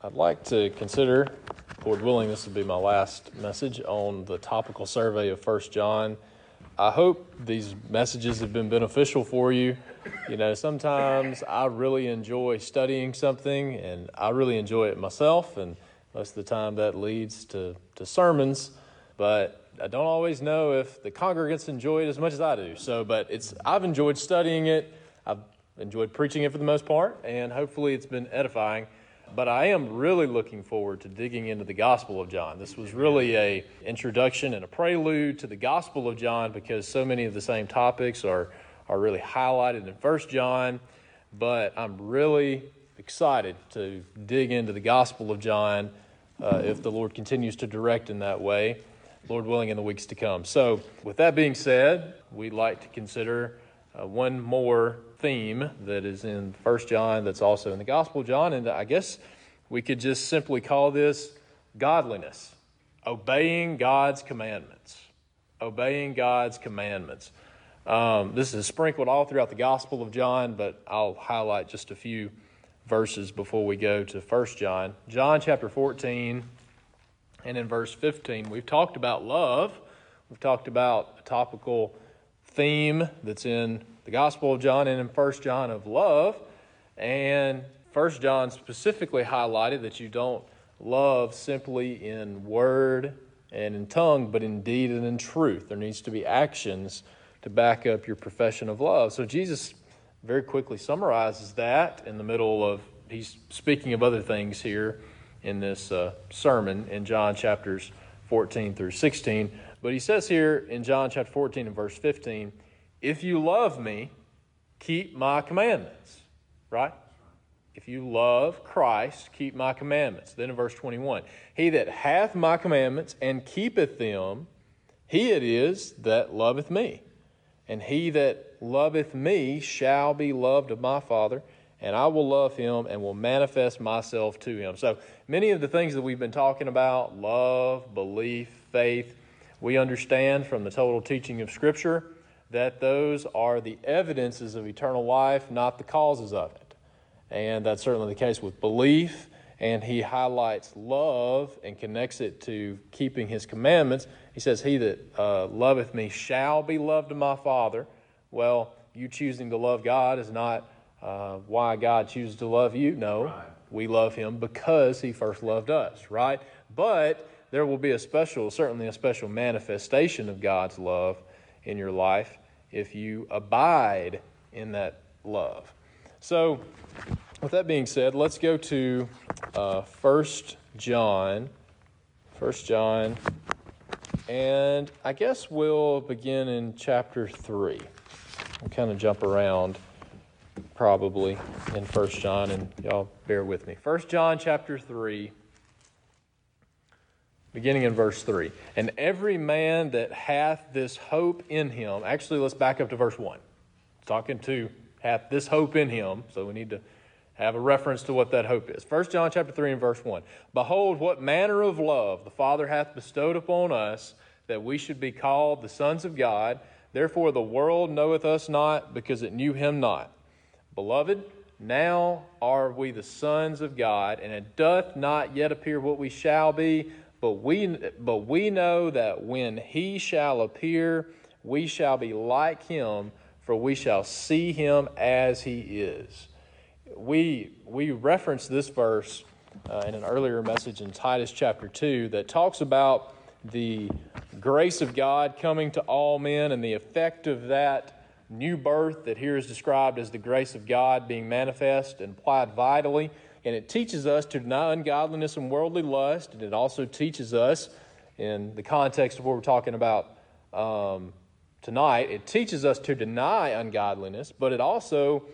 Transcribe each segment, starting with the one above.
I'd like to consider, Lord willing, this will be my last message on the topical survey of First John. I hope these messages have been beneficial for you. You know, sometimes I really enjoy studying something and I really enjoy it myself, and most of the time that leads to, to sermons, but I don't always know if the congregants enjoy it as much as I do. So, but it's I've enjoyed studying it, I've enjoyed preaching it for the most part, and hopefully it's been edifying but I am really looking forward to digging into the Gospel of John. This was really a introduction and a prelude to the Gospel of John because so many of the same topics are are really highlighted in First John. But I'm really excited to dig into the Gospel of John uh, if the Lord continues to direct in that way, Lord willing, in the weeks to come. So, with that being said, we'd like to consider uh, one more theme that is in First John that's also in the Gospel John, and I guess we could just simply call this godliness, obeying God's commandments, obeying God's commandments. Um, this is sprinkled all throughout the Gospel of John, but I'll highlight just a few verses before we go to First John. John chapter 14 and in verse 15, we've talked about love. We've talked about a topical theme that's in the Gospel of John and in First John of love. And First John specifically highlighted that you don't love simply in word and in tongue, but in deed and in truth. There needs to be actions to back up your profession of love. So Jesus very quickly summarizes that in the middle of, he's speaking of other things here in this uh, sermon in John chapters 14 through 16. But he says here in John chapter 14 and verse 15, If you love me, keep my commandments. Right? If you love Christ, keep my commandments. Then in verse 21, He that hath my commandments and keepeth them, he it is that loveth me. And he that loveth me shall be loved of my Father, and I will love him and will manifest myself to him. So many of the things that we've been talking about love, belief, faith we understand from the total teaching of Scripture that those are the evidences of eternal life, not the causes of it. And that's certainly the case with belief. And he highlights love and connects it to keeping his commandments. He says, He that uh, loveth me shall be loved of my Father. Well, you choosing to love God is not uh, why God chooses to love you. No, right. we love him because he first loved us, right? But there will be a special, certainly a special manifestation of God's love in your life if you abide in that love. So, with that being said, let's go to uh, 1 John. 1 John. And I guess we'll begin in chapter 3. We'll kind of jump around probably in 1 John, and y'all bear with me. 1 John chapter 3 beginning in verse 3. And every man that hath this hope in him, actually, let's back up to verse 1. talking to hath this hope in him, so we need to have a reference to what that hope is. 1 John chapter 3 and verse 1. Behold, what manner of love the Father hath bestowed upon us, that we should be called the sons of God. Therefore the world knoweth us not, because it knew him not. Beloved, now are we the sons of God, and it doth not yet appear what we shall be, but we, but we know that when he shall appear, we shall be like him, for we shall see him as he is. We, we referenced this verse uh, in an earlier message in Titus chapter 2 that talks about the grace of God coming to all men and the effect of that new birth that here is described as the grace of God being manifest and applied vitally and it teaches us to deny ungodliness and worldly lust, and it also teaches us, in the context of what we're talking about um, tonight, it teaches us to deny ungodliness, but it also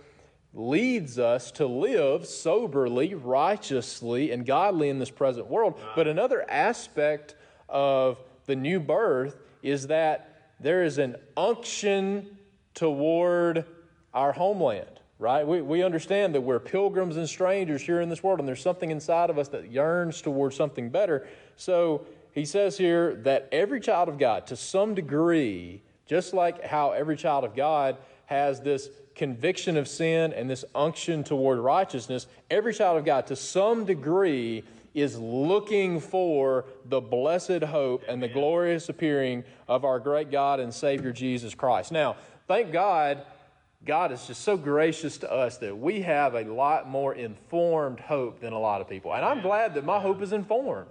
leads us to live soberly, righteously, and godly in this present world. But another aspect of the new birth is that there is an unction toward our homeland, right? We, we understand that we're pilgrims and strangers here in this world, and there's something inside of us that yearns towards something better. So he says here that every child of God, to some degree, just like how every child of God has this conviction of sin and this unction toward righteousness, every child of God, to some degree, is looking for the blessed hope and the glorious appearing of our great God and Savior Jesus Christ. Now, thank God, God is just so gracious to us that we have a lot more informed hope than a lot of people. And I'm glad that my hope is informed.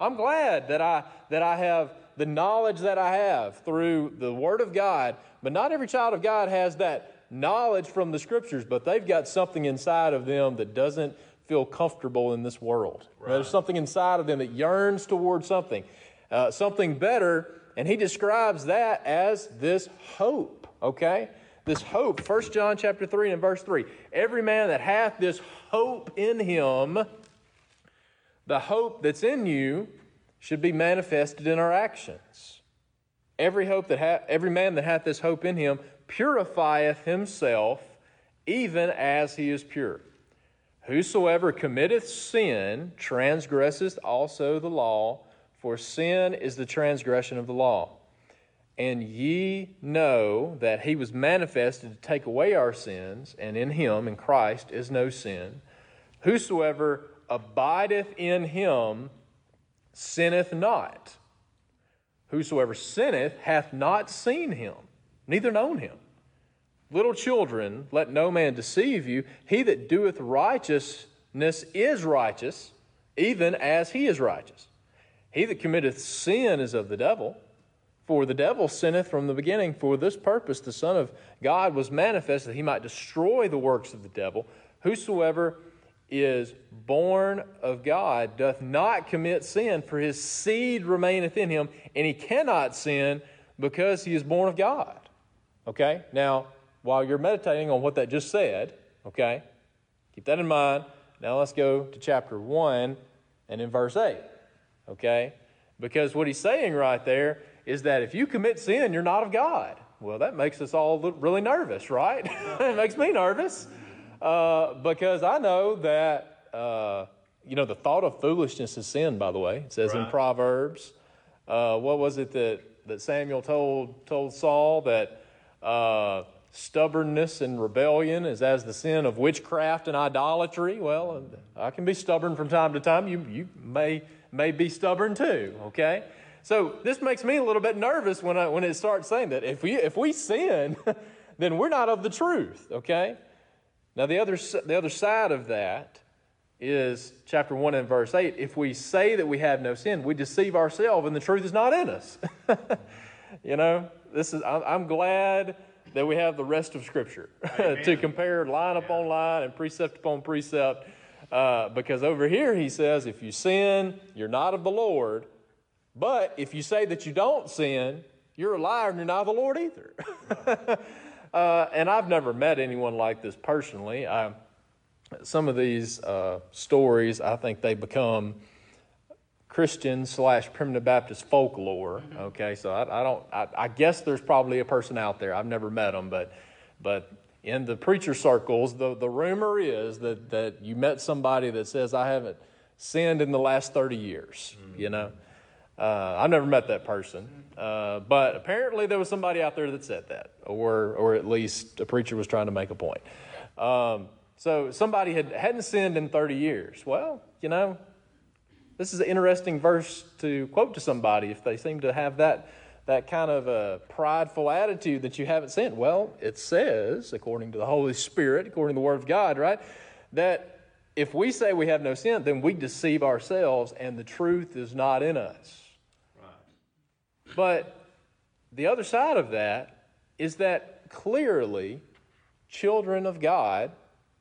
I'm glad that I that I have the knowledge that I have through the Word of God. But not every child of God has that knowledge from the scriptures, but they've got something inside of them that doesn't feel comfortable in this world. Right. There's something inside of them that yearns towards something, uh, something better, and he describes that as this hope, okay? This hope. 1 John chapter 3 and verse 3. Every man that hath this hope in him, the hope that's in you, should be manifested in our actions. Every hope that ha- every man that hath this hope in him purifieth himself, even as he is pure. Whosoever committeth sin transgresseth also the law, for sin is the transgression of the law. And ye know that he was manifested to take away our sins, and in him, in Christ, is no sin. Whosoever abideth in him sinneth not. Whosoever sinneth hath not seen him neither known him. Little children, let no man deceive you. He that doeth righteousness is righteous, even as he is righteous. He that committeth sin is of the devil. For the devil sinneth from the beginning. For this purpose the Son of God was manifest that he might destroy the works of the devil. Whosoever is born of God doth not commit sin, for his seed remaineth in him, and he cannot sin because he is born of God. Okay? Now, while you're meditating on what that just said, okay, keep that in mind. Now let's go to chapter 1 and in verse 8. Okay? Because what he's saying right there is that if you commit sin, you're not of God. Well, that makes us all really nervous, right? it makes me nervous uh, because I know that, uh, you know, the thought of foolishness is sin, by the way. It says right. in Proverbs. Uh, what was it that, that Samuel told, told Saul that uh, stubbornness and rebellion is as the sin of witchcraft and idolatry. Well, I can be stubborn from time to time. You, you may, may be stubborn too, okay? So this makes me a little bit nervous when, I, when it starts saying that. If we, if we sin, then we're not of the truth, okay? Now, the other, the other side of that is chapter 1 and verse 8. If we say that we have no sin, we deceive ourselves and the truth is not in us. you know, this is, I'm glad that we have the rest of Scripture to compare line upon line and precept upon precept. Uh, because over here he says, if you sin, you're not of the Lord. But if you say that you don't sin, you're a liar and you're not the Lord either. uh, and I've never met anyone like this personally. I, some of these uh, stories, I think they become Christian slash primitive Baptist folklore. Okay, so I, I don't. I, I, guess there's probably a person out there. I've never met them, but but in the preacher circles, the the rumor is that that you met somebody that says I haven't sinned in the last thirty years. Mm-hmm. You know, uh, I've never met that person, uh, but apparently there was somebody out there that said that, or or at least a preacher was trying to make a point. Um, so somebody had hadn't sinned in thirty years. Well, you know this is an interesting verse to quote to somebody if they seem to have that, that kind of a prideful attitude that you haven't sinned. Well, it says, according to the Holy Spirit, according to the Word of God, right, that if we say we have no sin, then we deceive ourselves and the truth is not in us. But the other side of that is that clearly children of God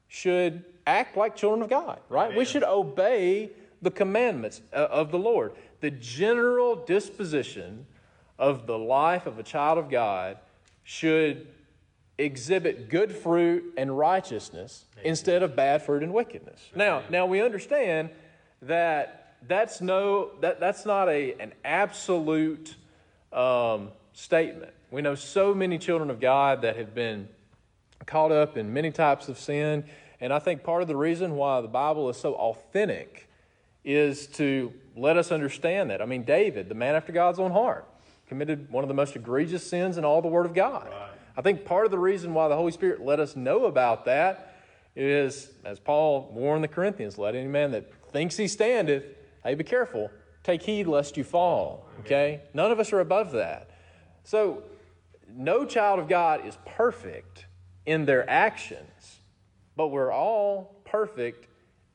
should act like children of God, right? Amen. We should obey the commandments uh, of the Lord. The general disposition of the life of a child of God should exhibit good fruit and righteousness instead of bad fruit and wickedness. Now, now we understand that that's no that, that's not a an absolute um, statement. We know so many children of God that have been caught up in many types of sin, and I think part of the reason why the Bible is so authentic is to let us understand that. I mean, David, the man after God's own heart, committed one of the most egregious sins in all the Word of God. Right. I think part of the reason why the Holy Spirit let us know about that is, as Paul warned the Corinthians, let any man that thinks he standeth, hey, be careful, take heed lest you fall. Okay? None of us are above that. So, no child of God is perfect in their actions, but we're all perfect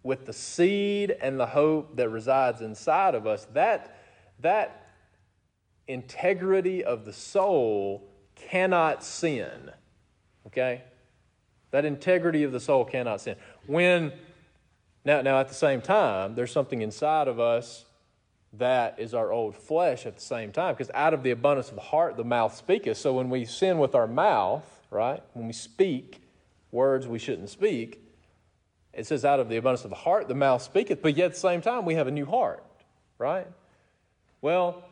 with the seed and the hope that resides inside of us. That, that integrity of the soul cannot sin. Okay? That integrity of the soul cannot sin. When now, now at the same time, there's something inside of us that is our old flesh at the same time, because out of the abundance of the heart, the mouth speaketh. So when we sin with our mouth, right, when we speak words we shouldn't speak, it says, out of the abundance of the heart, the mouth speaketh. But yet at the same time, we have a new heart, right? Well,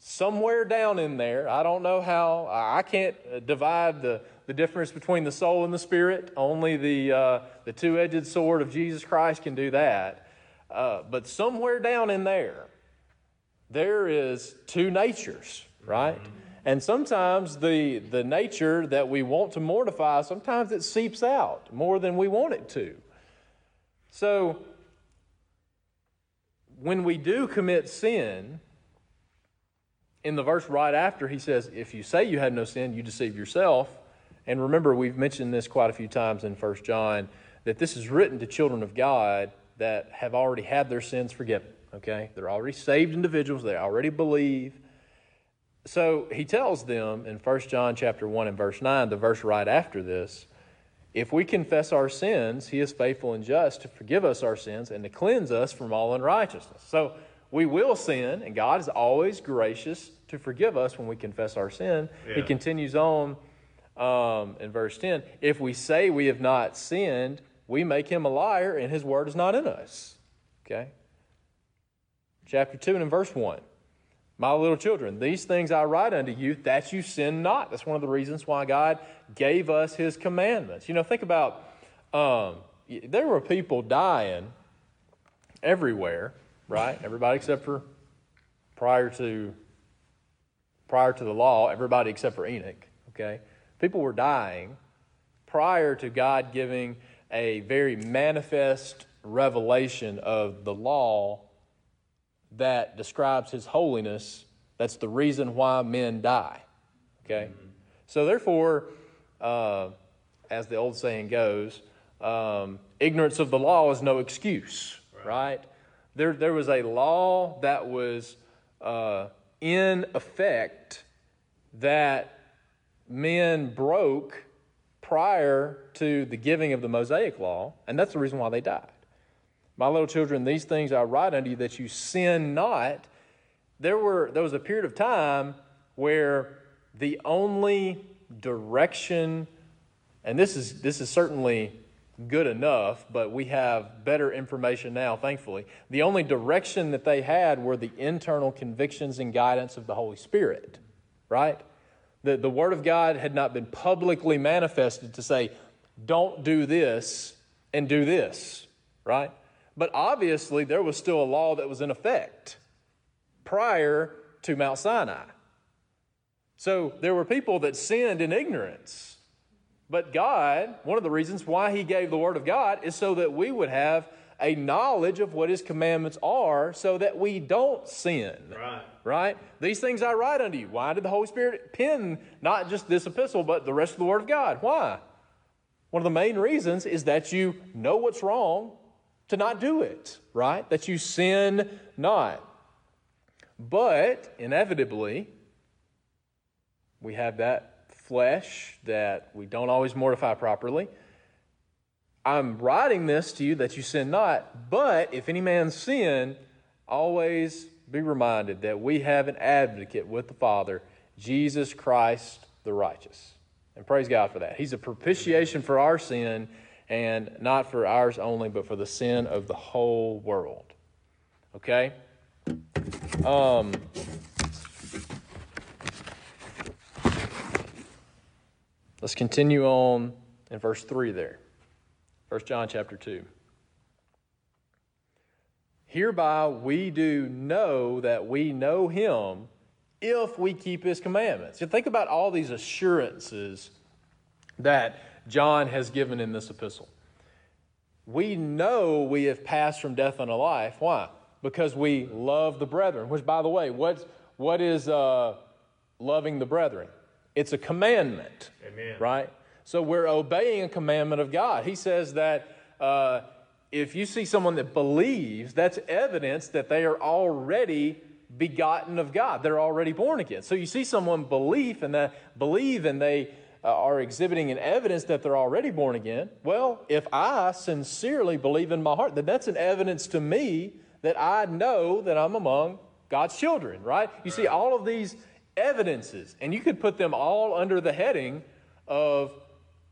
somewhere down in there, I don't know how, I can't uh, divide the, the difference between the soul and the spirit. Only the, uh, the two edged sword of Jesus Christ can do that. Uh, but somewhere down in there, there is two natures, right? Mm-hmm. And sometimes the, the nature that we want to mortify, sometimes it seeps out more than we want it to. So, when we do commit sin, in the verse right after, he says, If you say you had no sin, you deceive yourself. And remember, we've mentioned this quite a few times in 1 John that this is written to children of God that have already had their sins forgiven. Okay? They're already saved individuals, they already believe. So he tells them in 1 John chapter 1 and verse 9, the verse right after this, if we confess our sins, he is faithful and just to forgive us our sins and to cleanse us from all unrighteousness. So we will sin, and God is always gracious to forgive us when we confess our sin. Yeah. He continues on um, in verse 10 If we say we have not sinned, we make him a liar, and his word is not in us. Okay? Chapter 2 and in verse 1. My little children, these things I write unto you that you sin not. That's one of the reasons why God gave us his commandments. You know, think about um, there were people dying everywhere right? Everybody except for prior to prior to the law, everybody except for Enoch, okay? People were dying prior to God giving a very manifest revelation of the law that describes his holiness. That's the reason why men die. Okay? Mm-hmm. So, therefore, uh, as the old saying goes, um, ignorance of the law is no excuse, right? right? there, there was a law that was uh, in effect that men broke prior to the giving of the Mosaic law, and that's the reason why they died. My little children, these things I write unto you that you sin not. There, were, there was a period of time where the only direction, and this is, this is certainly good enough, but we have better information now, thankfully. The only direction that they had were the internal convictions and guidance of the Holy Spirit, right? The, the Word of God had not been publicly manifested to say, don't do this and do this, right? But obviously, there was still a law that was in effect prior to Mount Sinai. So there were people that sinned in ignorance but God, one of the reasons why He gave the Word of God is so that we would have a knowledge of what His commandments are so that we don't sin. Right. Right? These things I write unto you. Why did the Holy Spirit pen not just this epistle, but the rest of the Word of God? Why? One of the main reasons is that you know what's wrong to not do it, right? That you sin not. But inevitably, we have that flesh that we don't always mortify properly. I'm writing this to you that you sin not, but if any man sin, always be reminded that we have an advocate with the Father, Jesus Christ the righteous. And praise God for that. He's a propitiation for our sin, and not for ours only, but for the sin of the whole world. Okay? Um, let's continue on in verse 3 there. 1 John chapter 2. Hereby we do know that we know him if we keep his commandments. You think about all these assurances that John has given in this epistle. We know we have passed from death unto life. Why? Because we love the brethren. Which, by the way, what's, what is uh, loving the brethren? It's a commandment, Amen. right? So we're obeying a commandment of God. He says that uh, if you see someone that believes, that's evidence that they are already begotten of God. They're already born again. So you see someone believe and that believe and they Uh, are exhibiting an evidence that they're already born again. Well, if I sincerely believe in my heart, then that's an evidence to me that I know that I'm among God's children, right? You see all of these evidences, and you could put them all under the heading of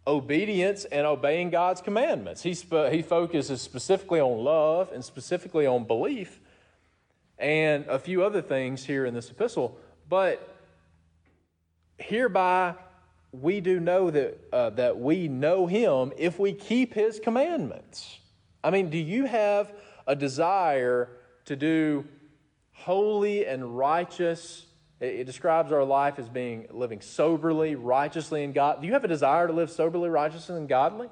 obedience and obeying God's commandments. He, sp- he focuses specifically on love and specifically on belief and a few other things here in this epistle. But hereby we do know that, uh, that we know him if we keep his commandments. I mean, do you have a desire to do holy and righteous? It, it describes our life as being living soberly, righteously, and God. Do you have a desire to live soberly, righteously, and godly?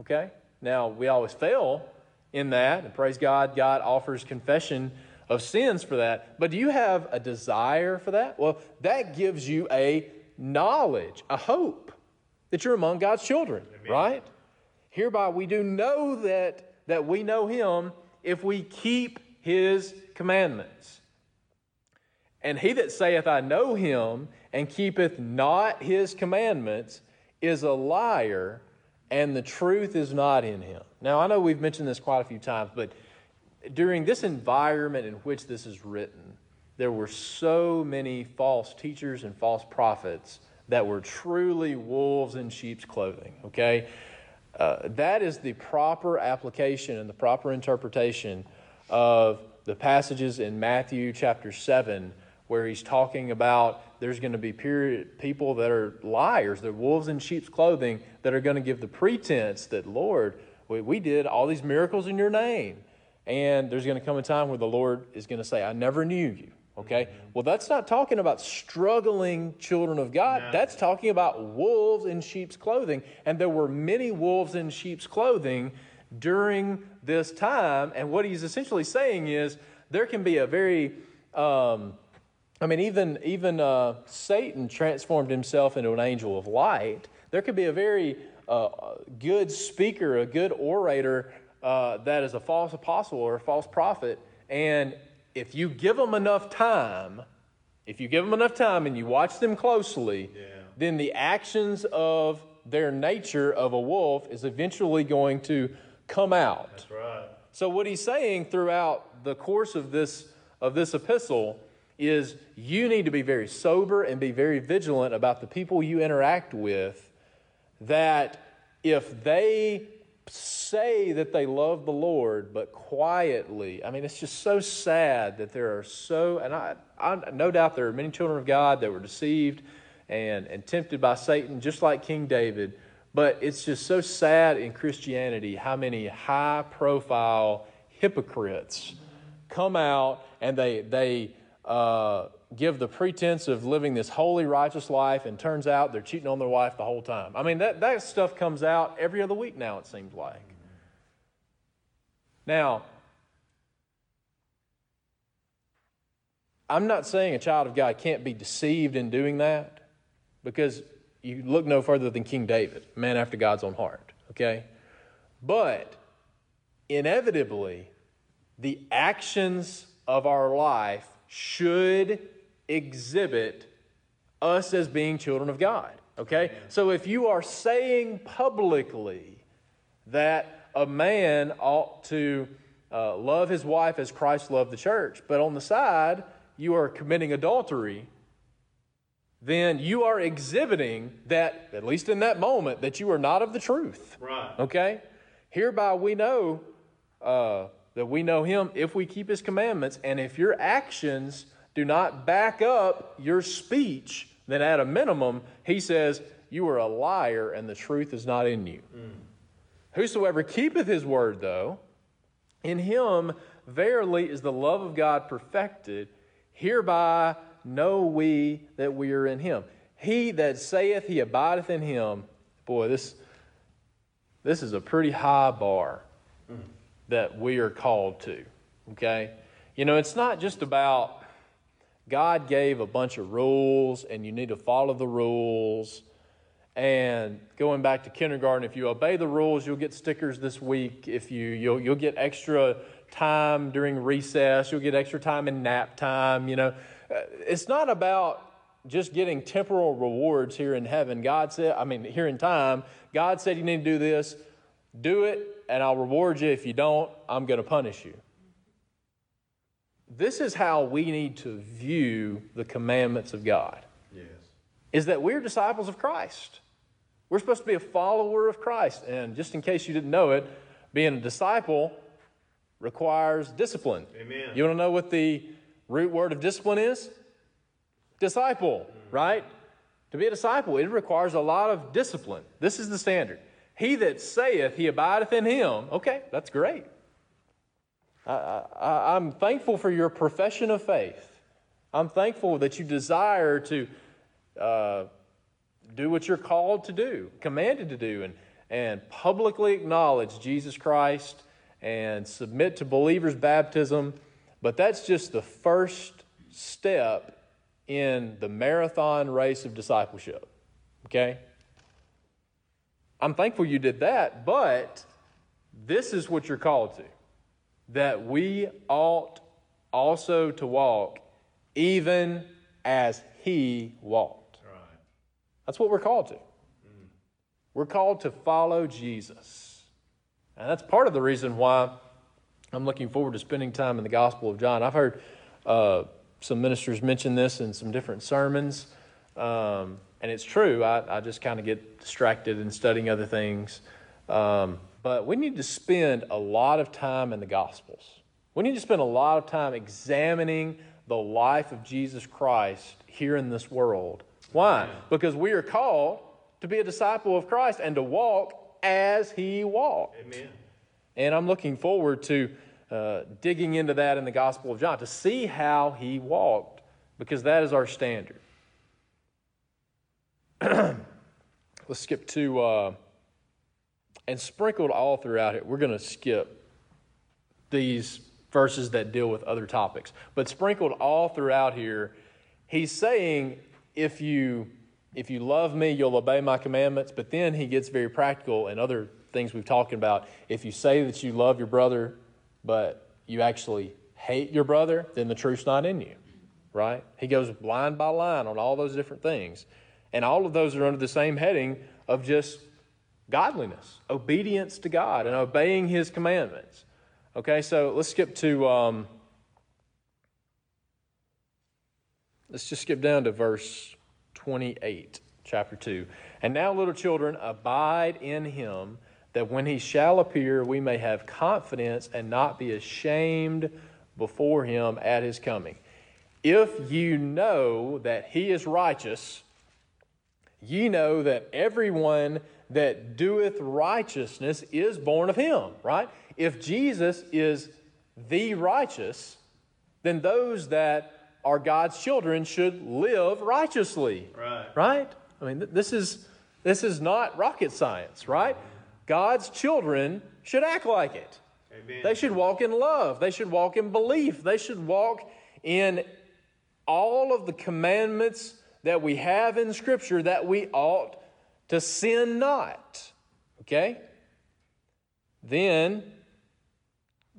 Okay. Now we always fail in that, and praise God, God offers confession of sins for that. But do you have a desire for that? Well, that gives you a knowledge, a hope that you're among God's children, Amen. right? Hereby we do know that, that we know Him if we keep His commandments. And he that saith, I know Him, and keepeth not His commandments, is a liar, and the truth is not in him. Now, I know we've mentioned this quite a few times, but during this environment in which this is written, there were so many false teachers and false prophets that were truly wolves in sheep's clothing, okay? Uh, that is the proper application and the proper interpretation of the passages in Matthew chapter 7 where he's talking about there's going to be period, people that are liars, they're wolves in sheep's clothing that are going to give the pretense that, Lord, we, we did all these miracles in your name. And there's going to come a time where the Lord is going to say, I never knew you. Okay? Mm-hmm. Well, that's not talking about struggling children of God. No. That's talking about wolves in sheep's clothing. And there were many wolves in sheep's clothing during this time. And what he's essentially saying is there can be a very, um, I mean, even, even uh, Satan transformed himself into an angel of light. There could be a very uh, good speaker, a good orator uh, that is a false apostle or a false prophet. And if you give them enough time, if you give them enough time and you watch them closely, yeah. then the actions of their nature of a wolf is eventually going to come out. That's right. So what he's saying throughout the course of this of this epistle is you need to be very sober and be very vigilant about the people you interact with that if they say that they love the Lord, but quietly. I mean, it's just so sad that there are so, and I, I no doubt there are many children of God that were deceived and, and tempted by Satan, just like King David. But it's just so sad in Christianity how many high profile hypocrites come out and they, they, uh, give the pretense of living this holy, righteous life, and turns out they're cheating on their wife the whole time. I mean, that, that stuff comes out every other week now, it seems like. Now, I'm not saying a child of God can't be deceived in doing that because you look no further than King David, man after God's own heart, okay? But inevitably, the actions of our life should exhibit us as being children of God. Okay? So if you are saying publicly that a man ought to uh, love his wife as Christ loved the church, but on the side, you are committing adultery, then you are exhibiting that, at least in that moment, that you are not of the truth. Right. Okay? Hereby we know uh, that we know him if we keep his commandments, and if your actions do not back up your speech, then at a minimum, he says, you are a liar and the truth is not in you. Mm. Whosoever keepeth his word, though, in him verily is the love of God perfected. Hereby know we that we are in him. He that saith he abideth in him, boy, this, this is a pretty high bar mm. that we are called to. Okay? You know, it's not just about God gave a bunch of rules and you need to follow the rules. And going back to kindergarten, if you obey the rules, you'll get stickers this week. If you you'll, you'll get extra time during recess, you'll get extra time in nap time. You know, uh, it's not about just getting temporal rewards here in heaven. God said, I mean, here in time, God said you need to do this. Do it, and I'll reward you. If you don't, I'm going to punish you. This is how we need to view the commandments of God. Yes. Is that we're disciples of Christ. We're supposed to be a follower of Christ. And just in case you didn't know it, being a disciple requires discipline. Amen. You want to know what the root word of discipline is? Disciple, mm-hmm. right? To be a disciple, it requires a lot of discipline. This is the standard. He that saith he abideth in him, okay, that's great. I, am thankful for your profession of faith. I'm thankful that you desire to uh, do what you're called to do, commanded to do, and, and publicly acknowledge Jesus Christ and submit to believers' baptism. But that's just the first step in the marathon race of discipleship. Okay? I'm thankful you did that, but this is what you're called to that we ought also to walk even as he walked. Right. That's what we're called to. Mm. We're called to follow Jesus. And that's part of the reason why I'm looking forward to spending time in the Gospel of John. I've heard uh, some ministers mention this in some different sermons. Um, and it's true. I, I just kind of get distracted in studying other things. Um, but we need to spend a lot of time in the Gospels. We need to spend a lot of time examining the life of Jesus Christ here in this world. Why? Because we are called to be a disciple of Christ and to walk as he walked. Amen. And I'm looking forward to uh, digging into that in the Gospel of John to see how he walked, because that is our standard. Let's skip to. Uh, and sprinkled all throughout it, we're going to skip these verses that deal with other topics. But sprinkled all throughout here, he's saying, if you if you love me, you'll obey my commandments. But then he gets very practical and other things we've talked about. If you say that you love your brother, but you actually hate your brother, then the truth's not in you. Right? He goes line by line on all those different things. And all of those are under the same heading of just godliness, obedience to God, and obeying His commandments. Okay, so let's skip to, um, let's just skip down to verse 28, chapter 2. And now, little children, abide in Him, that when He shall appear, we may have confidence and not be ashamed before Him at His coming. If you know that He is righteous, ye know that everyone that doeth righteousness is born of him, right? If Jesus is the righteous, then those that are God's children should live righteously. Right. Right? I mean, this is this is not rocket science, right? God's children should act like it. Amen. They should walk in love. They should walk in belief. They should walk in all of the commandments that we have in Scripture that we ought to sin not. Okay? Then,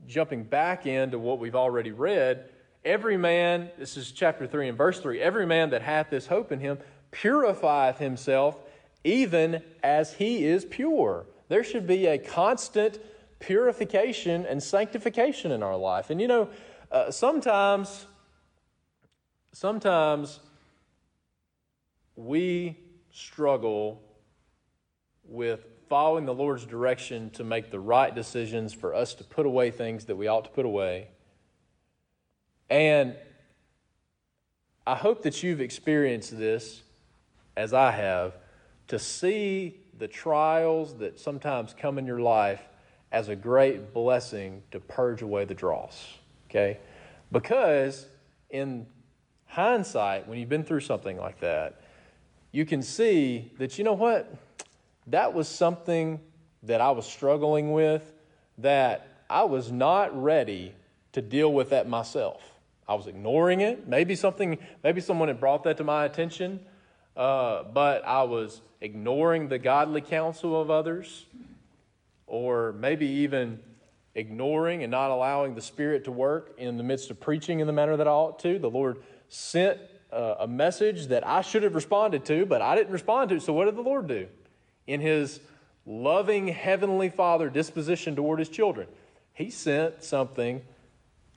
jumping back into what we've already read, every man, this is chapter 3 and verse 3, every man that hath this hope in him purifieth himself even as he is pure. There should be a constant purification and sanctification in our life. And you know, uh, sometimes, sometimes we struggle with following the Lord's direction to make the right decisions for us to put away things that we ought to put away. And I hope that you've experienced this as I have to see the trials that sometimes come in your life as a great blessing to purge away the dross. Okay? Because in hindsight, when you've been through something like that, you can see that, you know what? That was something that I was struggling with that I was not ready to deal with that myself. I was ignoring it. Maybe something, maybe someone had brought that to my attention, uh, but I was ignoring the godly counsel of others, or maybe even ignoring and not allowing the Spirit to work in the midst of preaching in the manner that I ought to. The Lord sent uh, a message that I should have responded to, but I didn't respond to. So, what did the Lord do? In His loving Heavenly Father disposition toward His children, He sent something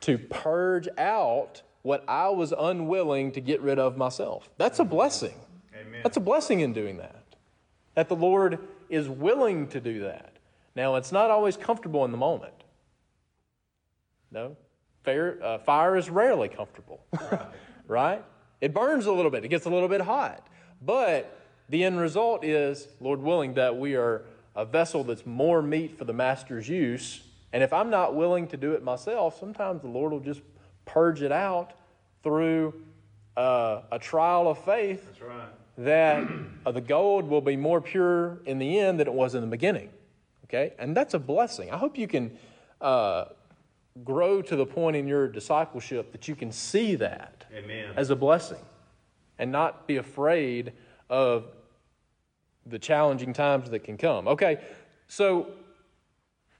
to purge out what I was unwilling to get rid of myself. That's a blessing. Amen. That's a blessing in doing that. That the Lord is willing to do that. Now, it's not always comfortable in the moment. No? Fire, uh, fire is rarely comfortable, right. right? It burns a little bit, it gets a little bit hot. But the end result is, Lord willing, that we are a vessel that's more meet for the master's use. And if I'm not willing to do it myself, sometimes the Lord will just purge it out through uh, a trial of faith right. that uh, the gold will be more pure in the end than it was in the beginning. Okay? And that's a blessing. I hope you can uh, grow to the point in your discipleship that you can see that Amen. as a blessing and not be afraid of the challenging times that can come. Okay, so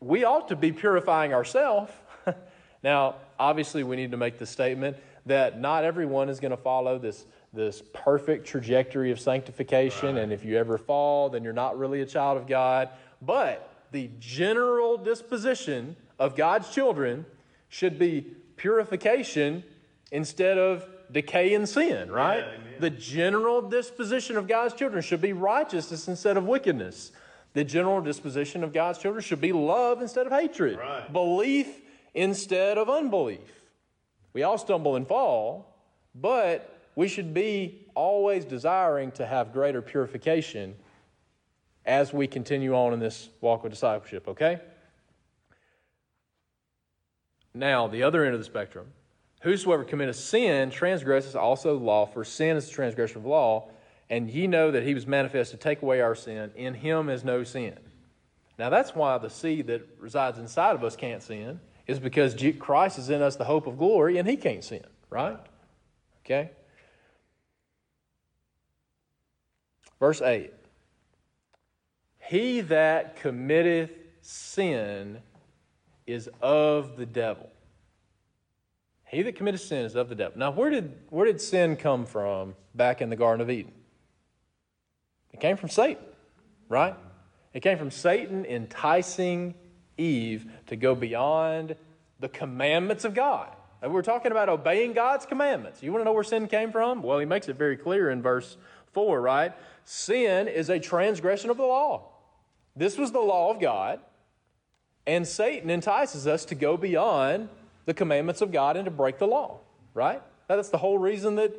we ought to be purifying ourselves. now, obviously, we need to make the statement that not everyone is going to follow this, this perfect trajectory of sanctification, right. and if you ever fall, then you're not really a child of God. But the general disposition of God's children should be purification instead of decay and sin, right? Yeah, the general disposition of God's children should be righteousness instead of wickedness. The general disposition of God's children should be love instead of hatred, right. belief instead of unbelief. We all stumble and fall, but we should be always desiring to have greater purification as we continue on in this walk with discipleship, okay? Now, the other end of the spectrum, whosoever committeth sin transgresses also the law, for sin is the transgression of law, and ye know that he was manifest to take away our sin. In him is no sin. Now, that's why the seed that resides inside of us can't sin, is because Christ is in us the hope of glory, and he can't sin, right? Okay? Verse 8 he that committeth sin is of the devil. He that committeth sin is of the devil. Now, where did, where did sin come from back in the Garden of Eden? It came from Satan, right? It came from Satan enticing Eve to go beyond the commandments of God. And we're talking about obeying God's commandments. You want to know where sin came from? Well, he makes it very clear in verse 4, right? Sin is a transgression of the law. This was the law of God, and Satan entices us to go beyond the commandments of God and to break the law, right? That's the whole reason that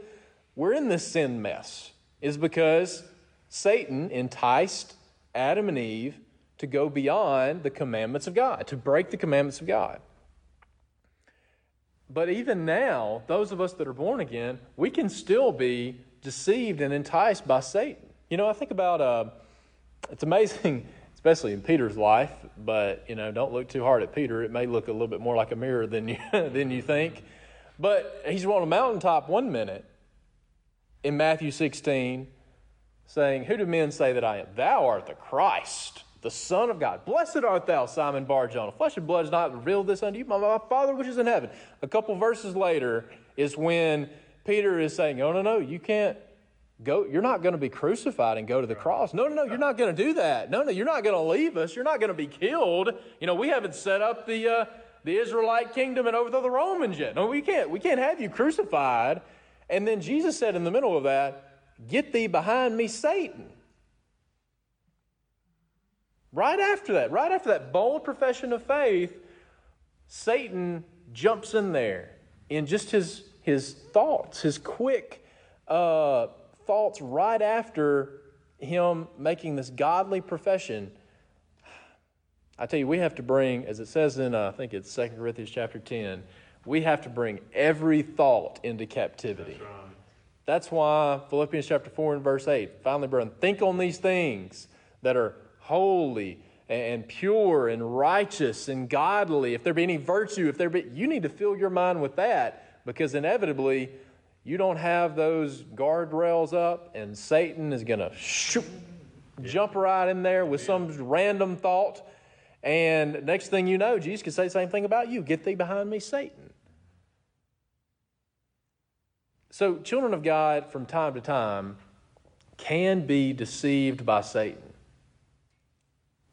we're in this sin mess, is because Satan enticed Adam and Eve to go beyond the commandments of God, to break the commandments of God. But even now, those of us that are born again, we can still be deceived and enticed by Satan. You know, I think about uh, it's amazing especially in Peter's life. But you know, don't look too hard at Peter. It may look a little bit more like a mirror than you than you think. But he's on a mountaintop one minute in Matthew 16, saying, "Who do men say that I am? Thou art the Christ." The Son of God. Blessed art thou, Simon Barjona. Flesh and blood has not revealed this unto you, my, my Father which is in heaven. A couple verses later is when Peter is saying, Oh, no, no, you can't, go you're not going to be crucified and go to the cross. No no no you're not going to do that. No no you're not going to leave us. You're not going to be killed. You know we haven't set up the uh, the israelite kingdom and overthrow the romans yet. No we can't. We can't have you crucified. And then jesus said in the middle of that Get thee behind me, Satan. Right after that, right after that bold profession of faith, Satan jumps in there in just his, his thoughts, his quick uh, thoughts right after him making this godly profession. I tell you, we have to bring, as it says in, uh, I think it's 2 Corinthians chapter 10, we have to bring every thought into captivity. That's, right. That's why Philippians chapter 4 and verse 8, finally, brethren, think on these things that are holy and pure and righteous and godly, if there be any virtue, if there be, you need to fill your mind with that because inevitably you don't have those guardrails up and Satan is going to jump right in there with some random thought. And next thing you know, Jesus could say the same thing about you get thee behind me, Satan. So, children of God, from time to time, can be deceived by Satan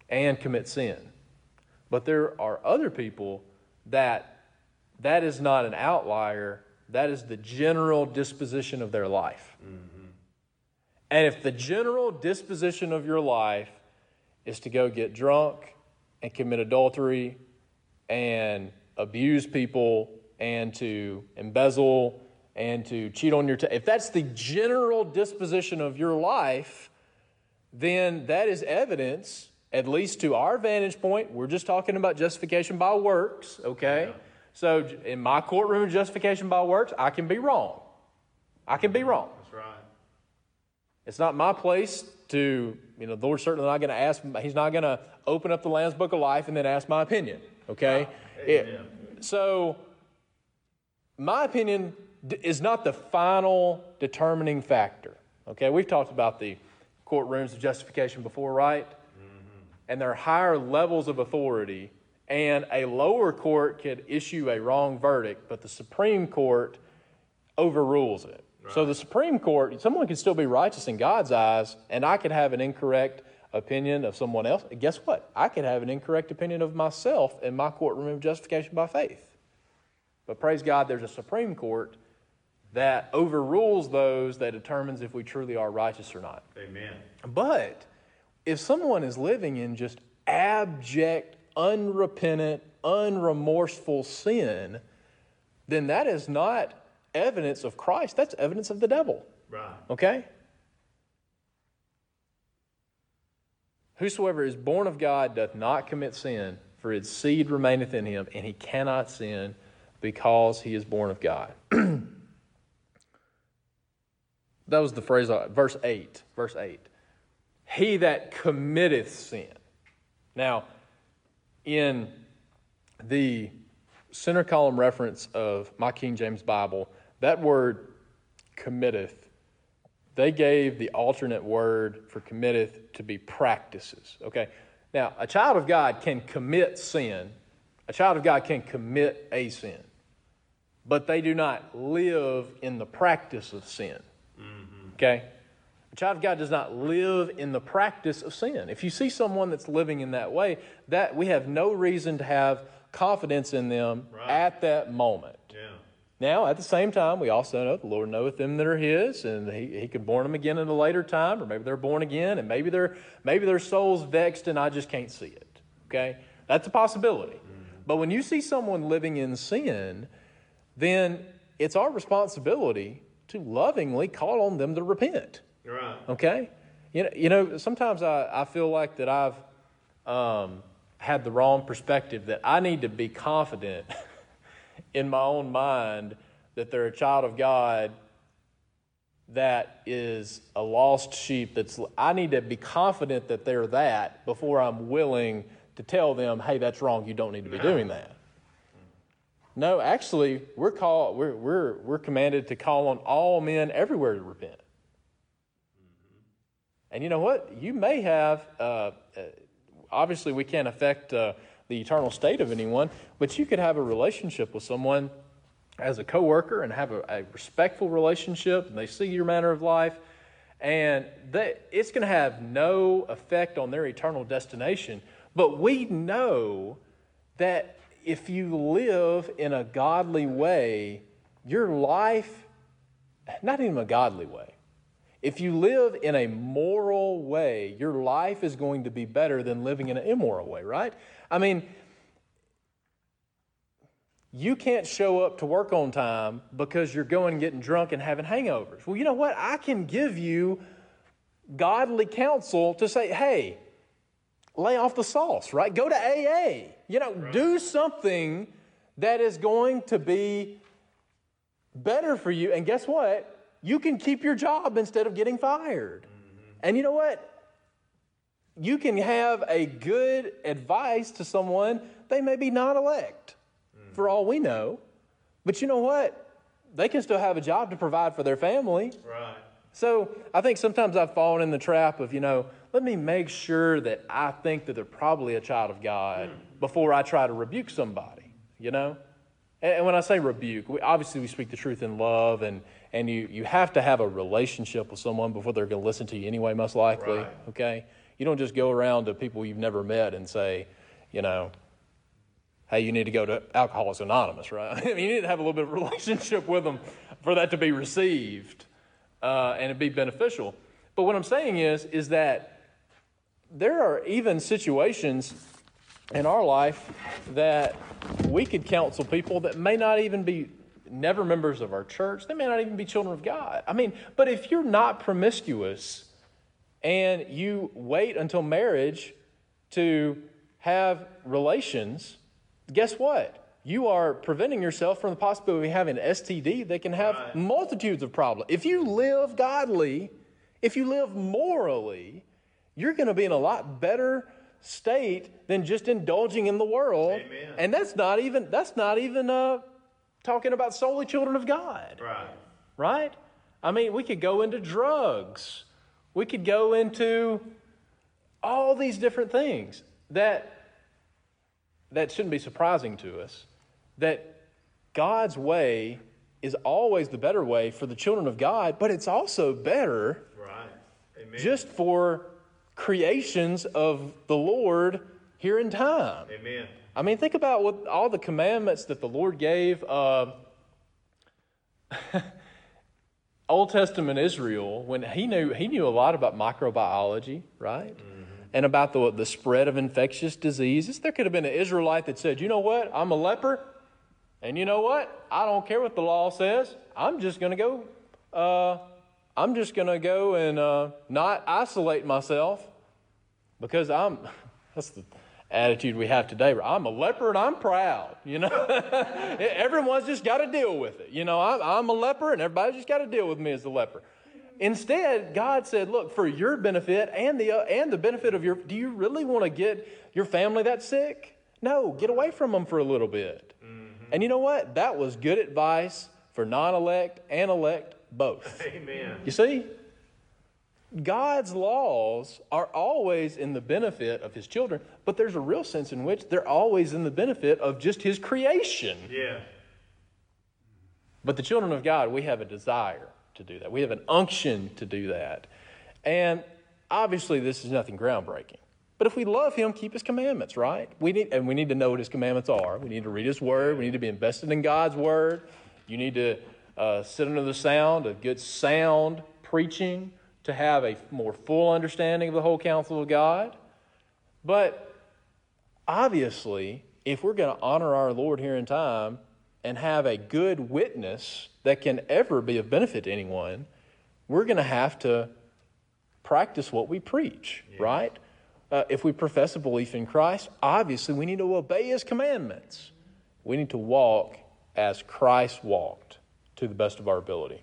and commit sin. But there are other people that that is not an outlier, that is the general disposition of their life. Mm-hmm. And if the general disposition of your life is to go get drunk and commit adultery and abuse people and to embezzle and to cheat on your t- if that's the general disposition of your life then that is evidence at least to our vantage point, we're just talking about justification by works, okay? Yeah. So in my courtroom of justification by works, I can be wrong. I can be wrong. That's right. It's not my place to, you know, the Lord's certainly not going to ask, He's not going to open up the Lamb's Book of Life and then ask my opinion, okay? Ah, it, so my opinion is not the final determining factor, okay? We've talked about the courtrooms of justification before, right? Mm-hmm. and there are higher levels of authority, and a lower court could issue a wrong verdict, but the Supreme Court overrules it. Right. So the Supreme Court, someone can still be righteous in God's eyes, and I could have an incorrect opinion of someone else. And guess what? I could have an incorrect opinion of myself in my courtroom of justification by faith. But praise God, there's a Supreme Court that overrules those that determines if we truly are righteous or not. Amen. But if someone is living in just abject, unrepentant, unremorseful sin, then that is not evidence of Christ. That's evidence of the devil. Right. Okay? Whosoever is born of God doth not commit sin, for his seed remaineth in him, and he cannot sin because he is born of God. that was the phrase, uh, verse 8. Verse 8 he that committeth sin. Now, in the center column reference of my King James Bible, that word committeth, they gave the alternate word for committeth to be practices. Okay? Now, a child of God can commit sin, a child of God can commit a sin, but they do not live in the practice of sin. Mm-hmm. Okay? A child of God does not live in the practice of sin. If you see someone that's living in that way, that we have no reason to have confidence in them right. at that moment. Yeah. Now, at the same time, we also know the Lord knoweth them that are His, and He, he could born them again in a later time, or maybe they're born again, and maybe their maybe their soul's vexed, and I just can't see it. Okay, that's a possibility. Mm-hmm. But when you see someone living in sin, then it's our responsibility to lovingly call on them to repent. Right. Okay? You know, you know sometimes I, I feel like that I've um, had the wrong perspective that I need to be confident in my own mind that they're a child of God that is a lost sheep that's I need to be confident that they're that before I'm willing to tell them, hey, that's wrong, you don't need to be doing that. No, actually, we're called we're we're we're commanded to call on all men everywhere to repent. And you know what? You may have, uh, uh, obviously, we can't affect uh, the eternal state of anyone, but you could have a relationship with someone as a coworker and have a, a respectful relationship, and they see your manner of life, and they, it's going to have no effect on their eternal destination. But we know that if you live in a godly way, your life, not even a godly way, If you live in a moral way, your life is going to be better than living in an immoral way, right? I mean, you can't show up to work on time because you're going and getting drunk and having hangovers. Well, you know what? I can give you godly counsel to say, hey, lay off the sauce, right? Go to AA. You know, right. do something that is going to be better for you. And guess what? You can keep your job instead of getting fired. Mm-hmm. And you know what? You can have a good advice to someone they may be not elect mm-hmm. for all we know. But you know what? They can still have a job to provide for their family. Right. So I think sometimes I've fallen in the trap of, you know, let me make sure that I think that they're probably a child of God mm. before I try to rebuke somebody, you know? And when I say rebuke, we, obviously we speak the truth in love, and, and you, you have to have a relationship with someone before they're going to listen to you anyway, most likely. Right. Okay? You don't just go around to people you've never met and say, you know, hey, you need to go to Alcoholics Anonymous, right? I mean, you need to have a little bit of relationship with them for that to be received uh, and it be beneficial. But what I'm saying is, is that there are even situations in our life that we could counsel people that may not even be never members of our church. They may not even be children of God. I mean, but if you're not promiscuous and you wait until marriage to have relations, guess what? You are preventing yourself from the possibility of having an STD that can have right. multitudes of problems. If you live godly, if you live morally, you're going to be in a lot better state than just indulging in the world. Amen. And that's not even that's not even uh, talking about solely children of God. Right. Right? I mean, we could go into drugs. We could go into all these different things that that shouldn't be surprising to us. That God's way is always the better way for the children of God, but it's also better right. just for creations of the Lord here in time. Amen. I mean, think about what all the commandments that the Lord gave uh, Old Testament Israel when he knew he knew a lot about microbiology, right? Mm-hmm. And about the the spread of infectious diseases. There could have been an Israelite that said, "You know what? I'm a leper, and you know what? I don't care what the law says. I'm just going to go. Uh, I'm just going to go and uh, not isolate myself because I'm, that's the attitude we have today. I'm a leper and I'm proud, you know. Everyone's just got to deal with it. You know, I'm, I'm a leper and everybody's just got to deal with me as a leper. Instead, God said, look, for your benefit and the, uh, and the benefit of your, do you really want to get your family that sick? No, get away from them for a little bit. Mm-hmm. And you know what? That was good advice for non elect and elect both. Amen. You see? God's laws are always in the benefit of his children, but there's a real sense in which they're always in the benefit of just his creation. Yeah. But the children of God, we have a desire to do that. We have an unction to do that. And obviously this is nothing groundbreaking. But if we love him, keep his commandments, right? We need and we need to know what his commandments are. We need to read his word. We need to be invested in God's word. You need to uh, sit under the sound of good sound preaching to have a more full understanding of the whole counsel of God. But obviously, if we're going to honor our Lord here in time and have a good witness that can ever be of benefit to anyone, we're going to have to practice what we preach, yeah. right? Uh, if we profess a belief in Christ, obviously we need to obey His commandments. We need to walk as Christ walked to the best of our ability.